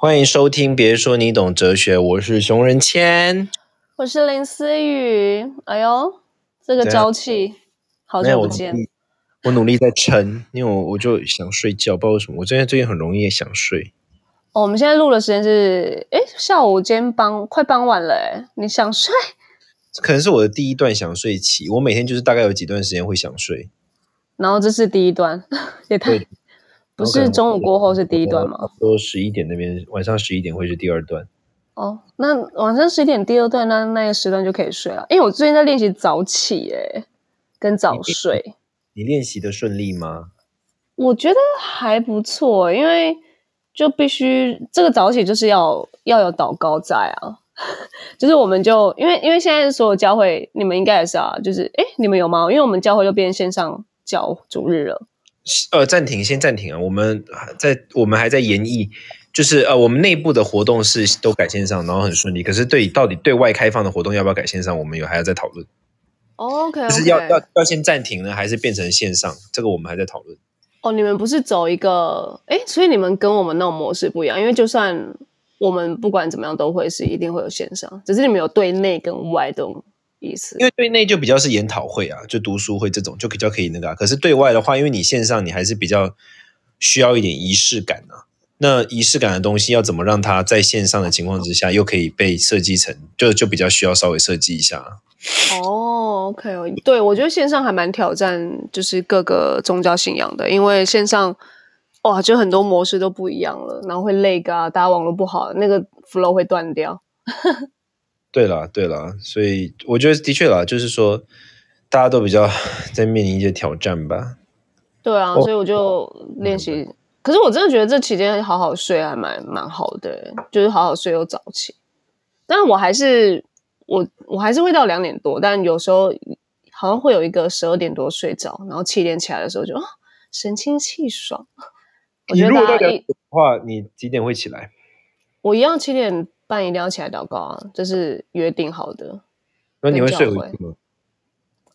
欢迎收听，别说你懂哲学，我是熊仁谦，我是林思雨。哎呦，这个朝气，好久不见。我努力在撑，因为我我就想睡觉，不知道为什么，我最近最近很容易想睡。哦，我们现在录的时间是，哎，下午今天傍快傍晚了，哎，你想睡？可能是我的第一段想睡期，我每天就是大概有几段时间会想睡，然后这是第一段，也太。不是中午过后是第一段吗？说十一点那边晚上十一点会是第二段。哦，那晚上十一点第二段，那那个时段就可以睡了。因为我最近在练习早起，哎，跟早睡。你练习的顺利吗？我觉得还不错，因为就必须这个早起就是要要有祷告在啊，就是我们就因为因为现在所有教会，你们应该也是啊，就是哎，你们有吗？因为我们教会就变线上教主日了。呃，暂停，先暂停啊！我们在我们还在研议，就是呃，我们内部的活动是都改线上，然后很顺利。可是对到底对外开放的活动要不要改线上，我们有还要再讨论。OK，就是要要要先暂停呢，还是变成线上？这个我们还在讨论。哦，你们不是走一个哎，所以你们跟我们那种模式不一样，因为就算我们不管怎么样都会是一定会有线上，只是你们有对内跟外都。意思，因为对内就比较是研讨会啊，就读书会这种就比较可以那个。可是对外的话，因为你线上你还是比较需要一点仪式感啊。那仪式感的东西要怎么让它在线上的情况之下又可以被设计成，就就比较需要稍微设计一下。哦，OK，对我觉得线上还蛮挑战，就是各个宗教信仰的，因为线上哇，就很多模式都不一样了，然后会累啊，大家网络不好，那个 flow 会断掉。对啦，对啦，所以我觉得的确啦，就是说大家都比较 在面临一些挑战吧。对啊，所以我就练习。可是我真的觉得这期间好好睡还蛮蛮好的，就是好好睡又早起。但是我还是我我还是会到两点多，但有时候好像会有一个十二点多睡着，然后七点起来的时候就啊神清气爽。你如果到两点的话，你几点会起来？我一样七点。半一定要起来祷告啊，这是约定好的。那你会睡回去吗？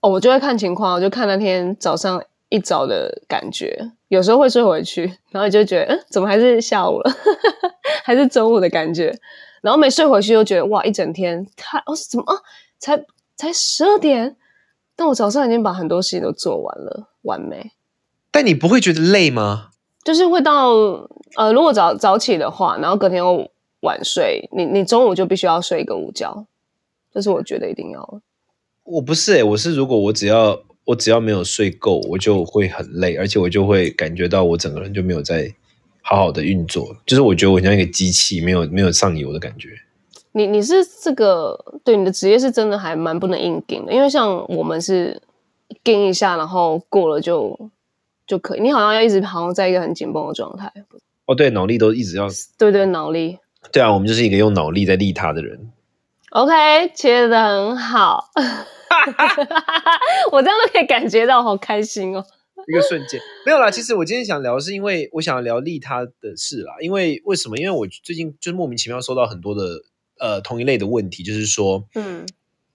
哦，我就会看情况，我就看那天早上一早的感觉，有时候会睡回去，然后就觉得，嗯，怎么还是下午了，还是中午的感觉，然后没睡回去又觉得，哇，一整天太哦，怎么啊，才才十二点，但我早上已经把很多事情都做完了，完美。但你不会觉得累吗？就是会到呃，如果早早起的话，然后隔天又。晚睡，你你中午就必须要睡一个午觉，这是我觉得一定要。我不是哎，我是如果我只要我只要没有睡够，我就会很累，而且我就会感觉到我整个人就没有在好好的运作，就是我觉得我像一个机器，没有没有上游的感觉。你你是这个对你的职业是真的还蛮不能硬顶的，因为像我们是顶一下，然后过了就就可以。你好像要一直好像在一个很紧绷的状态。哦，对，脑力都一直要。对对，脑力。对啊，我们就是一个用脑力在利他的人。OK，切的很好，我这样都可以感觉到好开心哦。一个瞬间没有啦，其实我今天想聊，是因为我想聊利他的事啦。因为为什么？因为我最近就是莫名其妙收到很多的呃同一类的问题，就是说，嗯，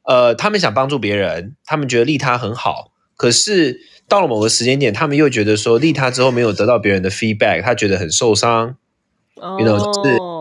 呃，他们想帮助别人，他们觉得利他很好，可是到了某个时间点，他们又觉得说利他之后没有得到别人的 feedback，他觉得很受伤。哦，是。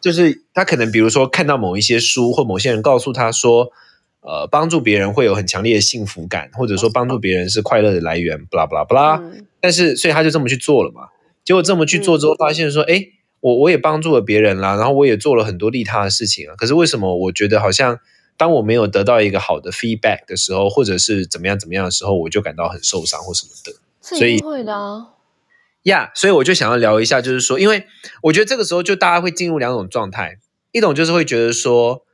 就是他可能，比如说看到某一些书，或某些人告诉他说，呃，帮助别人会有很强烈的幸福感，或者说帮助别人是快乐的来源，不啦不啦不啦。但是，所以他就这么去做了嘛。结果这么去做之后，发现说，哎，我我也帮助了别人啦，然后我也做了很多利他的事情啊。可是为什么我觉得好像当我没有得到一个好的 feedback 的时候，或者是怎么样怎么样的时候，我就感到很受伤或什么的。所以会的。呀，所以我就想要聊一下，就是说，因为我觉得这个时候就大家会进入两种状态，一种就是会觉得说，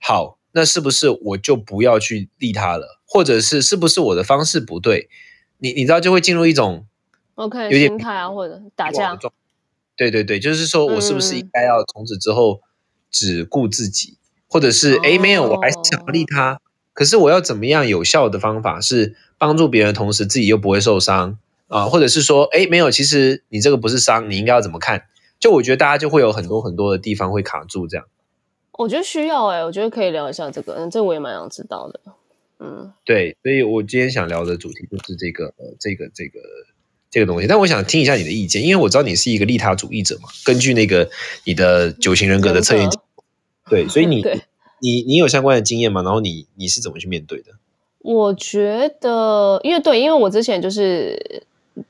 好，那是不是我就不要去利他了，或者是是不是我的方式不对？你你知道就会进入一种 OK 有点心态啊，或者打架。对对对，就是说我是不是应该要从此之后只顾自己，或者是哎没有，我还是想利他，可是我要怎么样有效的方法是帮助别人，同时自己又不会受伤？啊，或者是说，哎，没有，其实你这个不是伤，你应该要怎么看？就我觉得大家就会有很多很多的地方会卡住，这样。我觉得需要哎，我觉得可以聊一下这个，嗯，这我也蛮想知道的。嗯，对，所以我今天想聊的主题就是这个，呃，这个，这个这个东西。但我想听一下你的意见，因为我知道你是一个利他主义者嘛。根据那个你的九型人格的测验，对，所以你 你你有相关的经验吗？然后你你是怎么去面对的？我觉得，因为对，因为我之前就是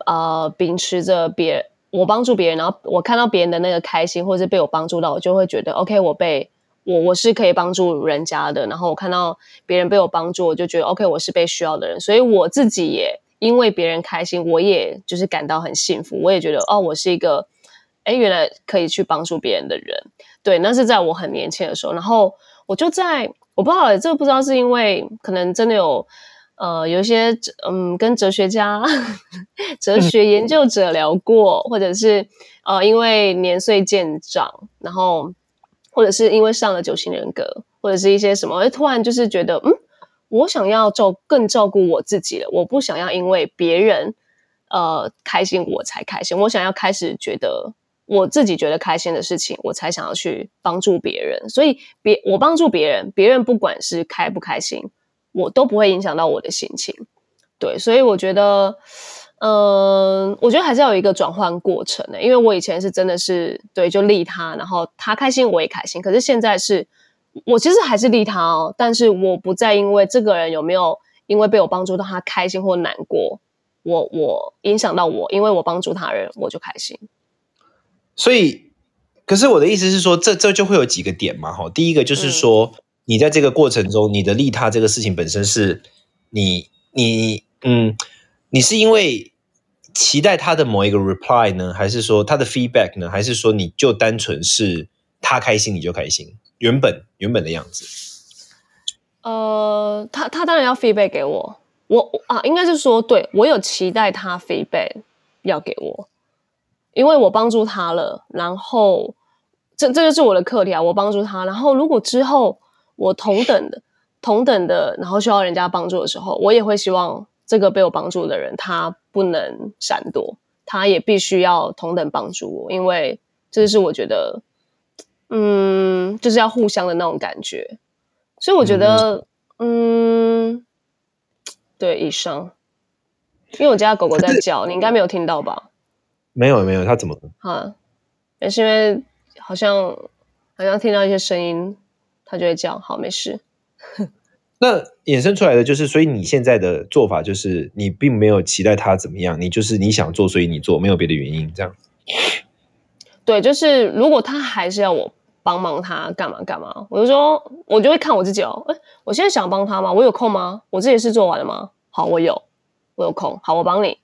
呃，秉持着别我帮助别人，然后我看到别人的那个开心，或者是被我帮助到，我就会觉得 OK，我被我我是可以帮助人家的。然后我看到别人被我帮助，我就觉得 OK，我是被需要的人。所以我自己也因为别人开心，我也就是感到很幸福。我也觉得哦，我是一个哎，原来可以去帮助别人的人。对，那是在我很年轻的时候，然后我就在。我不知道，这个不知道是因为可能真的有，呃，有一些嗯，跟哲学家、哲学研究者聊过，或者是呃，因为年岁渐长，然后或者是因为上了九型人格，或者是一些什么，突然就是觉得，嗯，我想要照更照顾我自己了，我不想要因为别人呃开心我才开心，我想要开始觉得。我自己觉得开心的事情，我才想要去帮助别人。所以，别我帮助别人，别人不管是开不开心，我都不会影响到我的心情。对，所以我觉得，嗯，我觉得还是要有一个转换过程的。因为我以前是真的是对，就利他，然后他开心我也开心。可是现在是，我其实还是利他哦，但是我不再因为这个人有没有因为被我帮助到他开心或难过，我我影响到我，因为我帮助他人，我就开心。所以，可是我的意思是说，这这就会有几个点嘛，哈。第一个就是说，你在这个过程中，你的利他这个事情本身是，你你嗯，你是因为期待他的某一个 reply 呢，还是说他的 feedback 呢，还是说你就单纯是他开心你就开心，原本原本的样子？呃，他他当然要 feedback 给我，我啊，应该是说，对我有期待他 feedback 要给我。因为我帮助他了，然后这这就是我的课题啊！我帮助他，然后如果之后我同等的、同等的，然后需要人家帮助的时候，我也会希望这个被我帮助的人他不能闪躲，他也必须要同等帮助我，因为这是我觉得，嗯，就是要互相的那种感觉。所以我觉得，嗯，对，以上，因为我家狗狗在叫，你应该没有听到吧？没有没有，它怎么？了？啊，也是因为好像好像听到一些声音，他就会这样。好，没事。那衍生出来的就是，所以你现在的做法就是，你并没有期待他怎么样，你就是你想做，所以你做，没有别的原因，这样。对，就是如果他还是要我帮忙他干嘛干嘛，我就说，我就会看我自己哦。哎，我现在想帮他吗？我有空吗？我这些事做完了吗？好，我有，我有空。好，我帮你。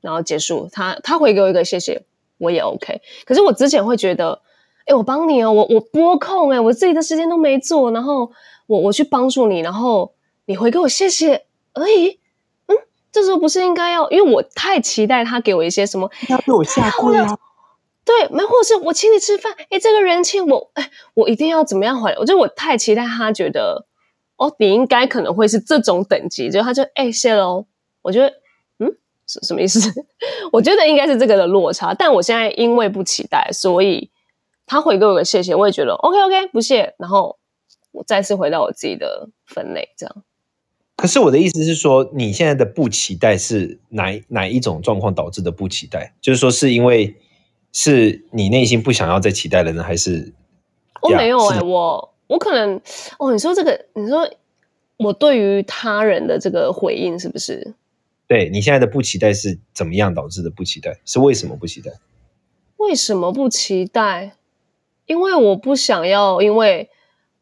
然后结束，他他回给我一个谢谢，我也 OK。可是我之前会觉得，哎，我帮你哦，我我拨空哎，我自己的时间都没做，然后我我去帮助你，然后你回给我谢谢而已。嗯，这时候不是应该要，因为我太期待他给我一些什么，要被我下跪啊？对，没，或者是我请你吃饭，哎，这个人情我哎，我一定要怎么样还？我觉得我太期待他觉得，哦，你应该可能会是这种等级，就他就哎谢喽，我觉得。嗯是什么意思？我觉得应该是这个的落差，但我现在因为不期待，所以他回给我个谢谢，我也觉得 OK OK 不谢，然后我再次回到我自己的分类，这样。可是我的意思是说，你现在的不期待是哪哪一种状况导致的不期待？就是说，是因为是你内心不想要再期待了呢，还是我没有哎，我我可能哦，你说这个，你说我对于他人的这个回应是不是？对你现在的不期待是怎么样导致的不期待？是为什么不期待？为什么不期待？因为我不想要，因为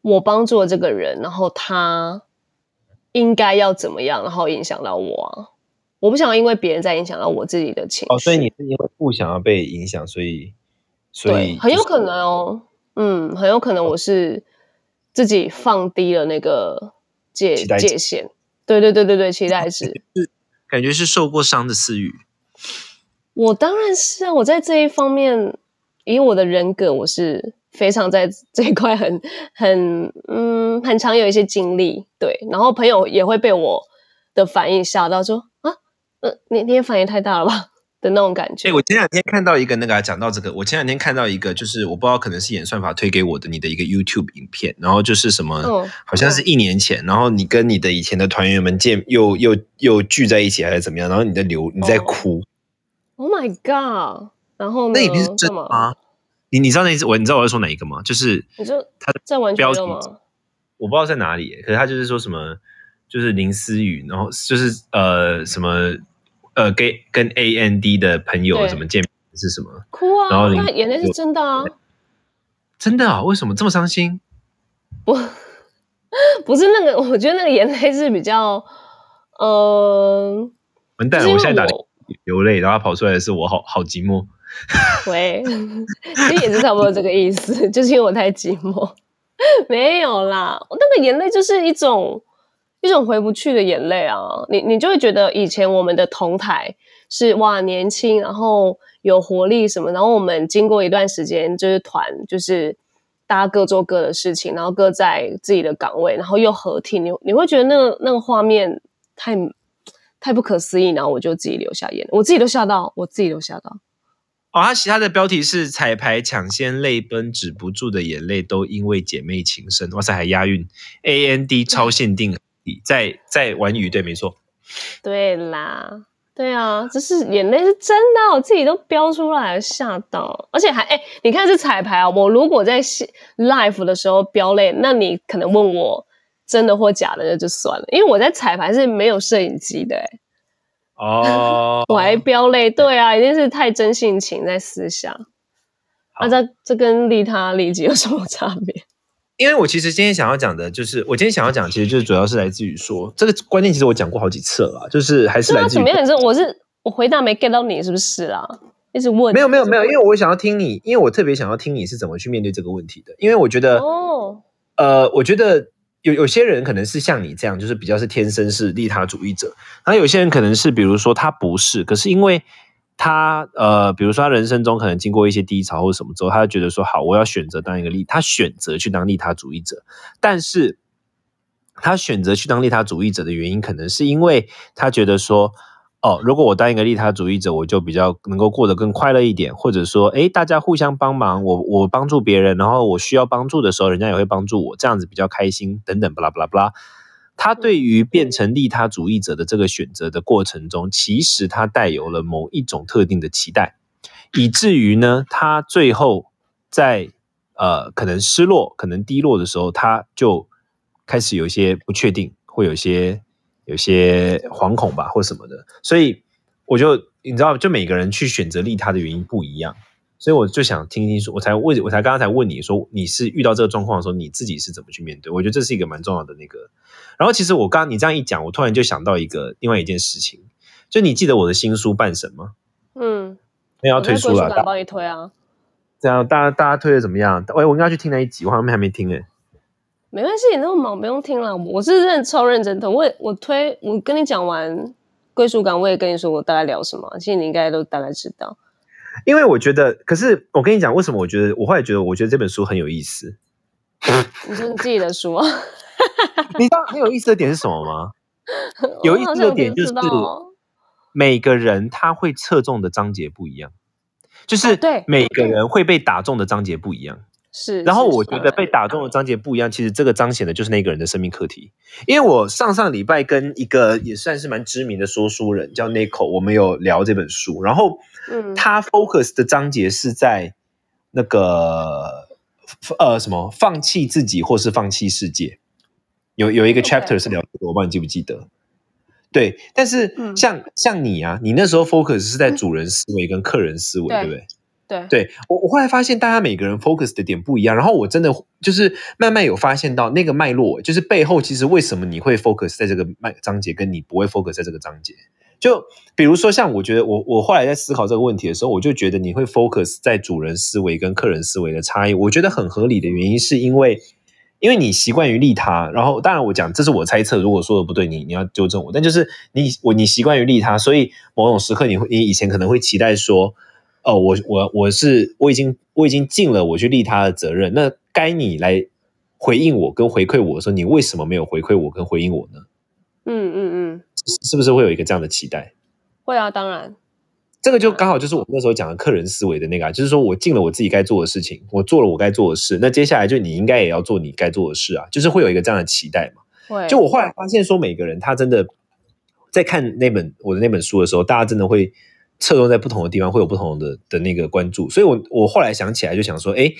我帮助了这个人，然后他应该要怎么样，然后影响到我。我不想因为别人在影响到我自己的情绪。哦，所以你是因为不想要被影响，所以所以很有可能哦，嗯，很有可能我是自己放低了那个界界限。对对对对对，期待值。感觉是受过伤的思雨，我当然是啊！我在这一方面，以我的人格，我是非常在这一块很很嗯很常有一些经历。对，然后朋友也会被我的反应吓到，说啊，呃，你你也反应太大了吧？的那种感觉。哎，我前两天看到一个那个讲到这个，我前两天看到一个，就是我不知道可能是演算法推给我的你的一个 YouTube 影片，然后就是什么，好像是一年前，然后你跟你的以前的团员们见又又又聚在一起还是怎么样，然后你在流你在哭，Oh my god！然后那一定是真吗？你你知道那我你知道我在说哪一个吗？就是你说他在玩标题吗？我不知道在哪里，可是他就是说什么，就是林思雨，然后就是呃什么呃跟跟 A N D 的朋友怎么见面是什么？哭啊！然后那眼泪是真的啊！真的啊？为什么这么伤心？不，不是那个，我觉得那个眼泪是比较呃，完蛋了！我现在打流泪，然后跑出来的是我好好寂寞。喂，其实也是差不多这个意思，就是因为我太寂寞。没有啦，我那个眼泪就是一种一种回不去的眼泪啊！你你就会觉得以前我们的同台是哇年轻，然后有活力什么，然后我们经过一段时间就是团，就是大家各做各的事情，然后各在自己的岗位，然后又合体，你你会觉得那个那个画面太太不可思议，然后我就自己流下眼泪，我自己都吓到，我自己都吓到。哦，他其他的标题是彩排抢先泪奔，止不住的眼泪都因为姐妹情深。哇塞，还押韵！A N D 超限定，在在玩语，对，没错。对啦，对啊，这是眼泪是真的，我自己都飙出来吓到。而且还哎，你看是彩排啊，我如果在 live 的时候飙泪，那你可能问我真的或假的，那就算了，因为我在彩排是没有摄影机的，哎。哦，我还飙泪，对啊，一定是太真性情在思想。那这这跟利他利己有什么差别？因为我其实今天想要讲的，就是我今天想要讲，其实就是主要是来自于说这个观念，其实我讲过好几次了，就是还是来自于怎么样？是我是我回答没 get 到你是不是啊？一直问没有没有没有，因为我想要听你，因为我特别想要听你是怎么去面对这个问题的，因为我觉得哦，呃，我觉得。有有些人可能是像你这样，就是比较是天生是利他主义者，那有些人可能是，比如说他不是，可是因为他呃，比如说他人生中可能经过一些低潮或什么之后，他就觉得说好，我要选择当一个利，他选择去当利他主义者，但是他选择去当利他主义者的原因，可能是因为他觉得说。哦，如果我当一个利他主义者，我就比较能够过得更快乐一点，或者说，哎，大家互相帮忙，我我帮助别人，然后我需要帮助的时候，人家也会帮助我，这样子比较开心，等等，巴拉巴拉巴拉。他对于变成利他主义者的这个选择的过程中，其实他带有了某一种特定的期待，以至于呢，他最后在呃可能失落、可能低落的时候，他就开始有一些不确定，会有一些。有些惶恐吧，或什么的，所以我就你知道，就每个人去选择利他的原因不一样，所以我就想听听说，我才问，我才刚刚才问你说，你是遇到这个状况的时候，你自己是怎么去面对？我觉得这是一个蛮重要的那个。然后其实我刚你这样一讲，我突然就想到一个另外一件事情，就你记得我的新书《半神》吗？嗯，那要推出了，帮你推啊。这样大家大家推的怎么样？喂，我应该去听那一集，我好像还没听诶。没关系，你那么忙不用听了。我是认超认真的，我我推我跟你讲完归属感，我也跟你说我大概聊什么，其实你应该都大概知道。因为我觉得，可是我跟你讲，为什么我觉得我后来觉得，我觉得这本书很有意思。你说你自己的书啊？你知道很有意思的点是什么吗？有意思的点就是每个人他会侧重的章节不一样，就是对每个人会被打中的章节不一样。是，然后我觉得被打中的章节不一样，其实这个彰显的就是那个人的生命课题。因为我上上礼拜跟一个也算是蛮知名的说书人叫 Nico，我们有聊这本书，然后，嗯，他 focus 的章节是在那个呃什么放弃自己或是放弃世界，有有一个 chapter 是聊这个，我不知道你记不记得？对，但是像像你啊，你那时候 focus 是在主人思维跟客人思维，对不对？对，对我我后来发现，大家每个人 focus 的点不一样，然后我真的就是慢慢有发现到那个脉络，就是背后其实为什么你会 focus 在这个脉章节，跟你不会 focus 在这个章节。就比如说，像我觉得我我后来在思考这个问题的时候，我就觉得你会 focus 在主人思维跟客人思维的差异，我觉得很合理的原因是因为，因为你习惯于利他，然后当然我讲这是我猜测，如果说的不对，你你要纠正我，但就是你我你习惯于利他，所以某种时刻你会你以前可能会期待说。哦，我我我是我已经我已经尽了我去利他的责任，那该你来回应我跟回馈我的时候，你为什么没有回馈我跟回应我呢？嗯嗯嗯，是不是会有一个这样的期待？会啊，当然，这个就刚好就是我们那时候讲的客人思维的那个啊，就是说我尽了我自己该做的事情，我做了我该做的事，那接下来就你应该也要做你该做的事啊，就是会有一个这样的期待嘛。会，就我后来发现说，每个人他真的在看那本我的那本书的时候，大家真的会。侧重在不同的地方，会有不同的的那个关注。所以，我我后来想起来就想说，哎，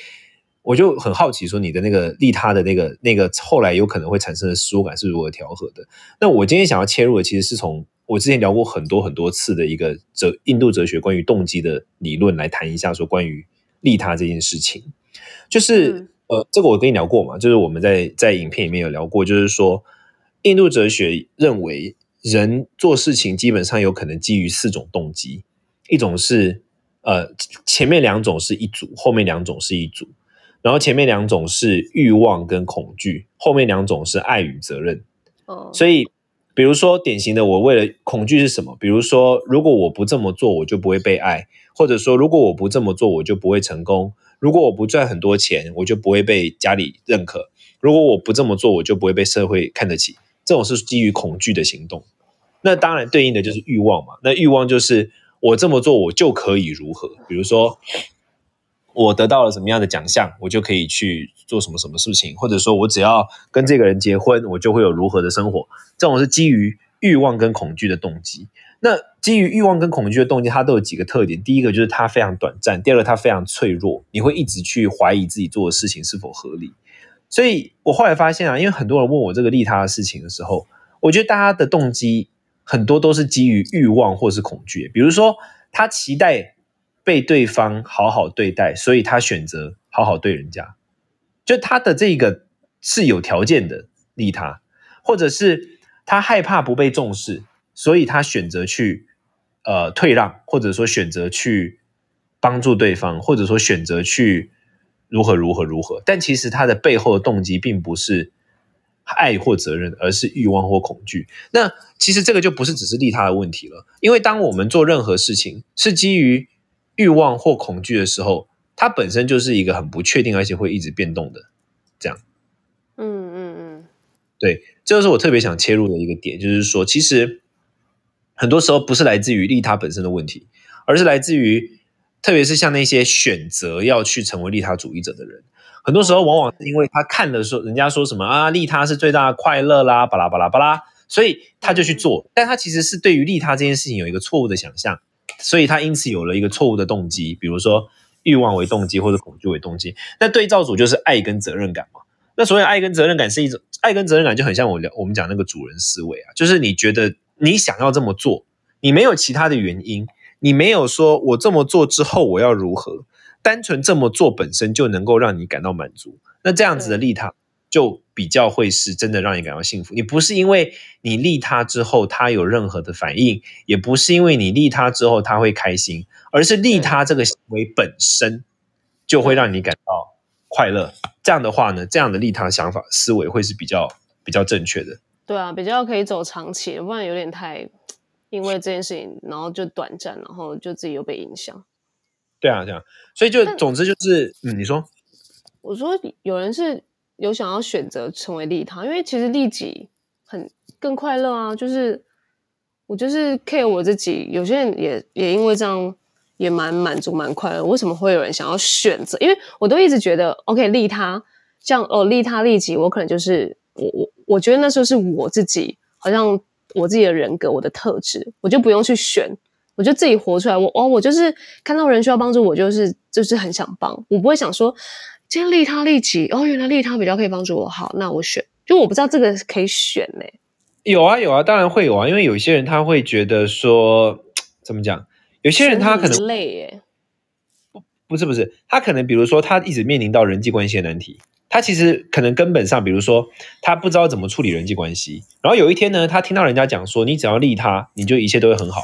我就很好奇，说你的那个利他的那个那个后来有可能会产生的失落感是如何调和的？那我今天想要切入的，其实是从我之前聊过很多很多次的一个哲印度哲学关于动机的理论来谈一下，说关于利他这件事情，就是呃，这个我跟你聊过嘛，就是我们在在影片里面有聊过，就是说印度哲学认为人做事情基本上有可能基于四种动机。一种是，呃，前面两种是一组，后面两种是一组，然后前面两种是欲望跟恐惧，后面两种是爱与责任。哦，所以，比如说典型的，我为了恐惧是什么？比如说，如果我不这么做，我就不会被爱；或者说，如果我不这么做，我就不会成功；如果我不赚很多钱，我就不会被家里认可；如果我不这么做，我就不会被社会看得起。这种是基于恐惧的行动。那当然对应的就是欲望嘛。那欲望就是。我这么做，我就可以如何？比如说，我得到了什么样的奖项，我就可以去做什么什么事情，或者说我只要跟这个人结婚，我就会有如何的生活。这种是基于欲望跟恐惧的动机。那基于欲望跟恐惧的动机，它都有几个特点。第一个就是它非常短暂，第二个它非常脆弱，你会一直去怀疑自己做的事情是否合理。所以我后来发现啊，因为很多人问我这个利他的事情的时候，我觉得大家的动机。很多都是基于欲望或是恐惧，比如说他期待被对方好好对待，所以他选择好好对人家，就他的这个是有条件的利他，或者是他害怕不被重视，所以他选择去呃退让，或者说选择去帮助对方，或者说选择去如何如何如何，但其实他的背后的动机并不是。爱或责任，而是欲望或恐惧。那其实这个就不是只是利他的问题了，因为当我们做任何事情是基于欲望或恐惧的时候，它本身就是一个很不确定，而且会一直变动的。这样，嗯嗯嗯，对，这就是我特别想切入的一个点，就是说，其实很多时候不是来自于利他本身的问题，而是来自于，特别是像那些选择要去成为利他主义者的人。很多时候，往往是因为他看的说，人家说什么啊，利他是最大的快乐啦，巴拉巴拉巴拉，所以他就去做。但他其实是对于利他这件事情有一个错误的想象，所以他因此有了一个错误的动机，比如说欲望为动机或者恐惧为动机。那对照组就是爱跟责任感嘛。那所谓爱跟责任感是一种爱跟责任感就很像我聊我们讲那个主人思维啊，就是你觉得你想要这么做，你没有其他的原因，你没有说我这么做之后我要如何。单纯这么做本身就能够让你感到满足，那这样子的利他就比较会是真的让你感到幸福。你不是因为你利他之后他有任何的反应，也不是因为你利他之后他会开心，而是利他这个行为本身就会让你感到快乐。这样的话呢，这样的利他想法思维会是比较比较正确的。对啊，比较可以走长期，不然有点太因为这件事情，然后就短暂，然后就自己又被影响。对啊，这样，所以就总之就是，嗯，你说，我说有人是有想要选择成为利他，因为其实利己很更快乐啊。就是我就是 care 我自己，有些人也也因为这样也蛮满足、蛮快乐。为什么会有人想要选择？因为我都一直觉得，OK，利他，像哦，利他利己，我可能就是我我我觉得那时候是我自己，好像我自己的人格、我的特质，我就不用去选。我就自己活出来，我哦，我就是看到人需要帮助，我就是就是很想帮，我不会想说今天利他利己哦，原来利他比较可以帮助我，好，那我选，就我不知道这个可以选呢。有啊有啊，当然会有啊，因为有些人他会觉得说怎么讲，有些人他可能累耶，不不是不是，他可能比如说他一直面临到人际关系的难题，他其实可能根本上，比如说他不知道怎么处理人际关系，然后有一天呢，他听到人家讲说，你只要利他，你就一切都会很好。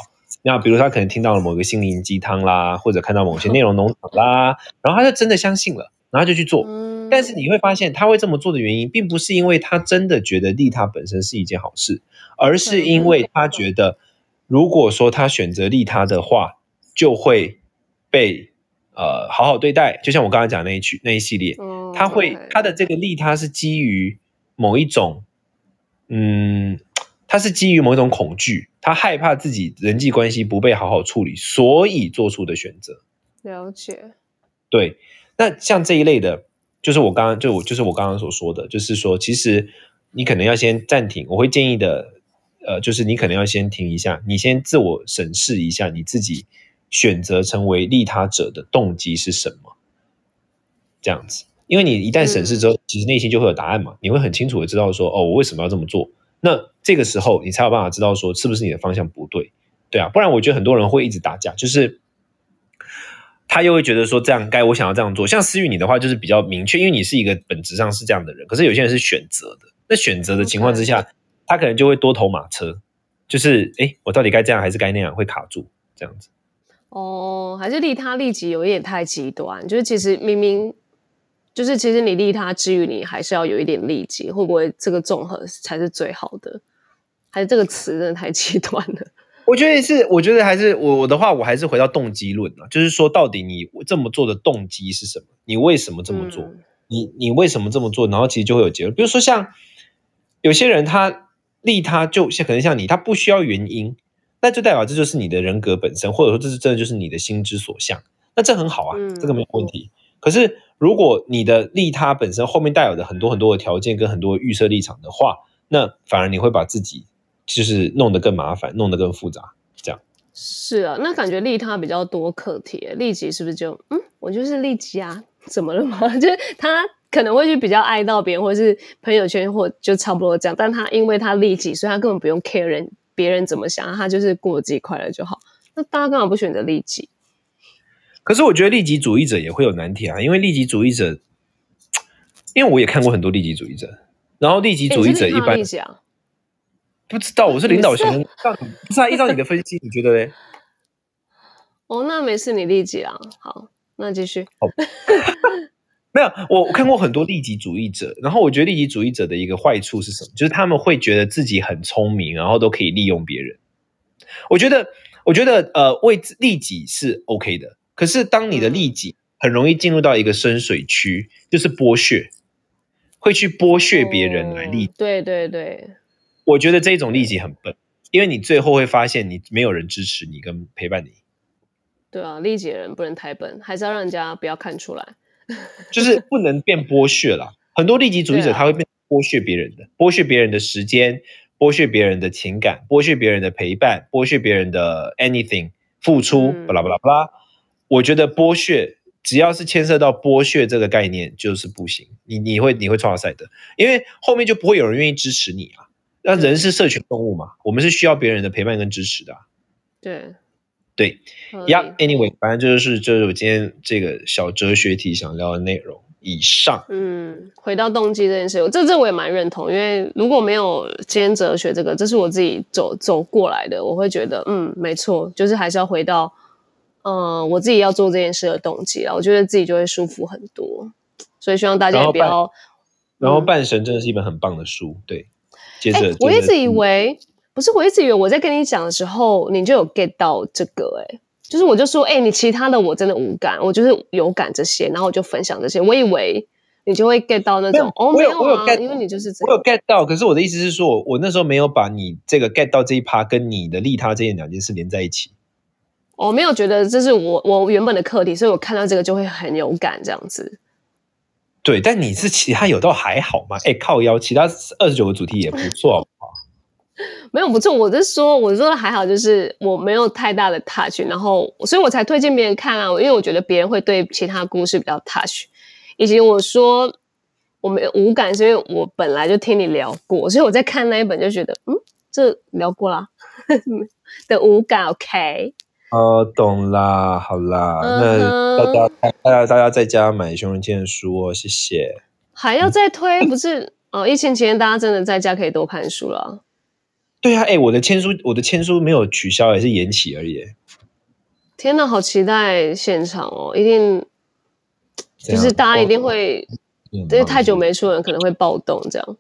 那比如他可能听到了某个心灵鸡汤啦，或者看到某些内容农场啦，然后他就真的相信了，然后就去做。但是你会发现，他会这么做的原因，并不是因为他真的觉得利他本身是一件好事，而是因为他觉得，如果说他选择利他的话，就会被呃好好对待。就像我刚才讲那一曲那一系列，他会他的这个利他是基于某一种，嗯。他是基于某一种恐惧，他害怕自己人际关系不被好好处理，所以做出的选择。了解。对，那像这一类的，就是我刚刚就我就是我刚刚所说的，就是说，其实你可能要先暂停。我会建议的，呃，就是你可能要先停一下，你先自我审视一下你自己选择成为利他者的动机是什么？这样子，因为你一旦审视之后，其实内心就会有答案嘛，你会很清楚的知道说，哦，我为什么要这么做？那这个时候，你才有办法知道说，是不是你的方向不对？对啊，不然我觉得很多人会一直打架，就是他又会觉得说这样该我想要这样做。像思雨你的话，就是比较明确，因为你是一个本质上是这样的人。可是有些人是选择的，那选择的情况之下，他可能就会多头马车，就是哎，我到底该这样还是该那样，会卡住这样子。哦，还是利他利己有一点太极端，就是其实明明就是其实你利他之余，你还是要有一点利己，会不会这个综合才是最好的？还是这个词真的太极端了？我觉得是，我觉得还是我我的话，我还是回到动机论啊，就是说，到底你这么做的动机是什么？你为什么这么做？你你为什么这么做？然后其实就会有结论。比如说像有些人他利他，就像可能像你，他不需要原因，那就代表这就是你的人格本身，或者说这是真的就是你的心之所向，那这很好啊，这个没有问题。可是如果你的利他本身后面带有的很多很多的条件跟很多预设立场的话，那反而你会把自己。就是弄得更麻烦，弄得更复杂，这样是啊。那感觉利他比较多课题，利己是不是就嗯，我就是利己啊？怎么了吗？就是他可能会去比较爱到别人，或者是朋友圈，或就差不多这样。但他因为他利己，所以他根本不用 care 人别人怎么想，他就是过自己快乐就好。那大家干嘛不选择利己？可是我觉得利己主义者也会有难题啊，因为利己主义者，因为我也看过很多利己主义者，然后利己主义者一般。不知道我是领导型，不是啊？依照你的分析，你觉得嘞？哦，那没事，你利己啊。好，那继续。没有，我看过很多利己主义者，然后我觉得利己主义者的一个坏处是什么？就是他们会觉得自己很聪明，然后都可以利用别人。我觉得，我觉得，呃，为利己是 OK 的。可是，当你的利己很容易进入到一个深水区，就是剥削，会去剥削别人来利己。对对对。我觉得这种利己很笨，因为你最后会发现你没有人支持你跟陪伴你。对啊，利己的人不能太笨，还是要让人家不要看出来。就是不能变剥削啦。很多利己主义者他会变剥削别人的，剥削别人的时间，剥削别人的情感，剥削别人的陪伴，剥削别人的 anything 付出，巴拉巴拉巴拉。我觉得剥削只要是牵涉到剥削这个概念就是不行，你你会你会创造赛的，因为后面就不会有人愿意支持你啊。那人是社群动物嘛？我们是需要别人的陪伴跟支持的。对，对，Yeah，Anyway，反正就是就是我今天这个小哲学题想聊的内容。以上，嗯，回到动机这件事，这这我也蛮认同。因为如果没有今天哲学这个，这是我自己走走过来的，我会觉得，嗯，没错，就是还是要回到，嗯，我自己要做这件事的动机啊，我觉得自己就会舒服很多。所以希望大家不要。然后《半神》真的是一本很棒的书，对。接着，我一直以为不是，我一直以为我在跟你讲的时候，你就有 get 到这个。哎，就是我就说，哎，你其他的我真的无感，我就是有感这些，然后我就分享这些。我以为你就会 get 到那种，哦，没有啊，因为你就是我有 get 到。可是我的意思是说，我那时候没有把你这个 get 到这一趴跟你的利他这件两件事连在一起。我没有觉得这是我我原本的课题，所以我看到这个就会很有感，这样子。对，但你是其他有倒还好吗？哎，靠腰，其他二十九个主题也不错，没有不错。我是说，我说的还好，就是我没有太大的 touch，然后所以我才推荐别人看啊，因为我觉得别人会对其他故事比较 touch，以及我说我没有无感，是因为我本来就听你聊过，所以我在看那一本就觉得，嗯，这聊过啦 的无感，OK。哦，懂啦，好啦，那大家大家大家在家买《熊人剑》的书哦，谢谢。还要再推？不是哦，疫情期间大家真的在家可以多看书了。对啊，哎，我的签书，我的签书没有取消，也是延期而已。天哪，好期待现场哦！一定就是大家一定会，因为太久没出人可能会暴动这样。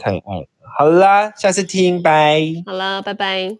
太爱了，好啦，下次听，拜。好啦，拜拜。